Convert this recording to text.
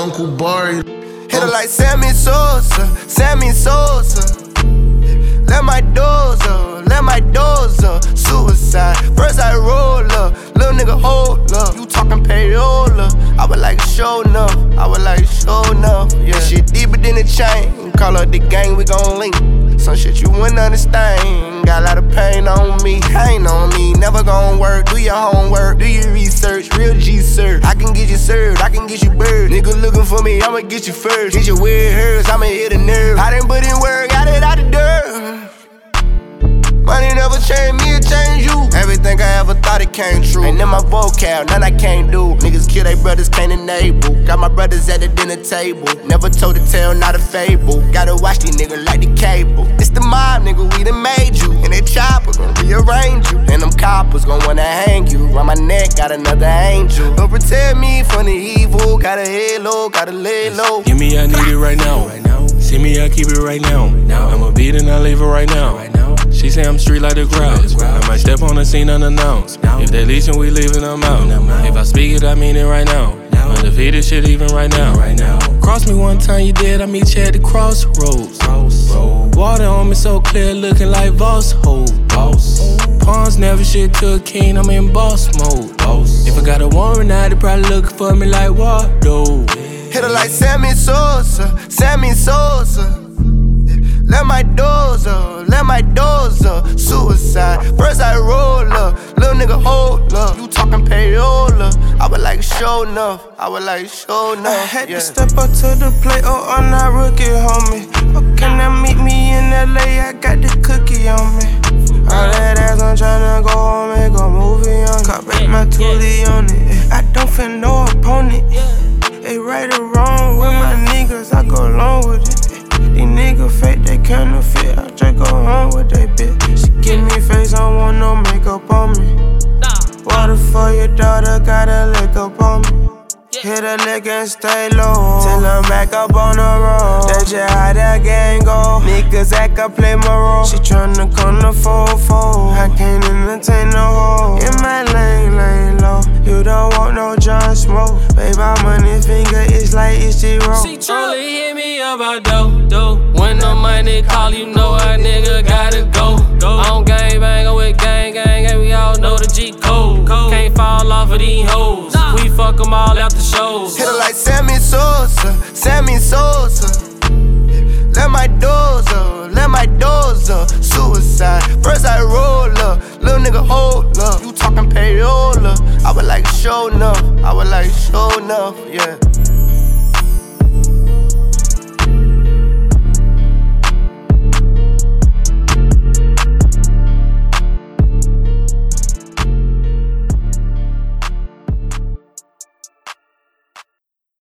Uncle Barry. Hit her like Sammy Sosa, Sammy Sosa. Let my doors up, let my doors up. Suicide. First I roll up, little nigga hold up. You talking payola? I would like show enough, I would like show enough. Yeah, shit deeper than the chain. Call up the gang, we gon' link. Some shit you wouldn't understand. Got a lot of pain on me, pain on me. Never gon' work. Do your homework, do your research. Real G. I can get you served, I can get you bird. Nigga looking for me, I'ma get you first. Get your weird hurts, I'ma hit a nerve. I didn't put in work, got it out the dirt. Money never changed me, it changed you. Everything I ever thought it came true. Ain't in my vocab, none I can't do. Niggas kill their brothers, can't enable. Got my brothers at the dinner table. Never told a tale, not a fable. Gotta watch these niggas like the cable. It's the mob, nigga, we done made you. And they gon' rearrange you. And them coppers gon' wanna hang you. Round my neck, got another angel. Don't protect me from the evil. Got a halo, gotta lay low. Give me, I need it right now. See me, I keep it right now. I'ma beat and I leave it right now. She say I'm street like the crowds. I might step on the scene unannounced. If they leasing, we leaving them out. If I speak it, I mean it right now. Undefeated shit even right now. Right now. Cross me one time, you did. I meet you at the crossroads. Water on me so clear, looking like Voss hold. Pawns never shit to a king, I'm in boss mode. If I got a warrant out, they probably looking for me like Waldo. Hit her like Sammy Sosa, Sammy Sosa. Let my doors up, let my doors up. Suicide. First I roll up, little nigga hold up. You talking payola? I would like show enough, I would like show enough. I had yeah. to step up to the plate, oh, I'm not rookie, homie. Oh, can I meet me in LA? I got the counterfeit. I just go home with they bitch. She give me face, I don't want no makeup on me. Water for your daughter, got a lick up on me. Hit a lick and stay low. Till I'm back up on the road. That's just how that gang go. Niggas act, I play my role. She tryna come to fold. I can't entertain no hoe. In my lane, lane low. You don't want no John Smoke. Babe, my money finger it's zero. She only hit me up about dough, dough. When the money call, you know a nigga gotta go. I don't gang bang, I'm with gang gang, and we all know the G code. Can't fall off of these hoes. We fuck them all out the shows. Hit her like Sammy Sosa, Sammy Sosa. Let my doors up, let my doors up. Suicide. First I roll up, little nigga hold up. You talking payola? I would like show enough, I would like show enough, yeah.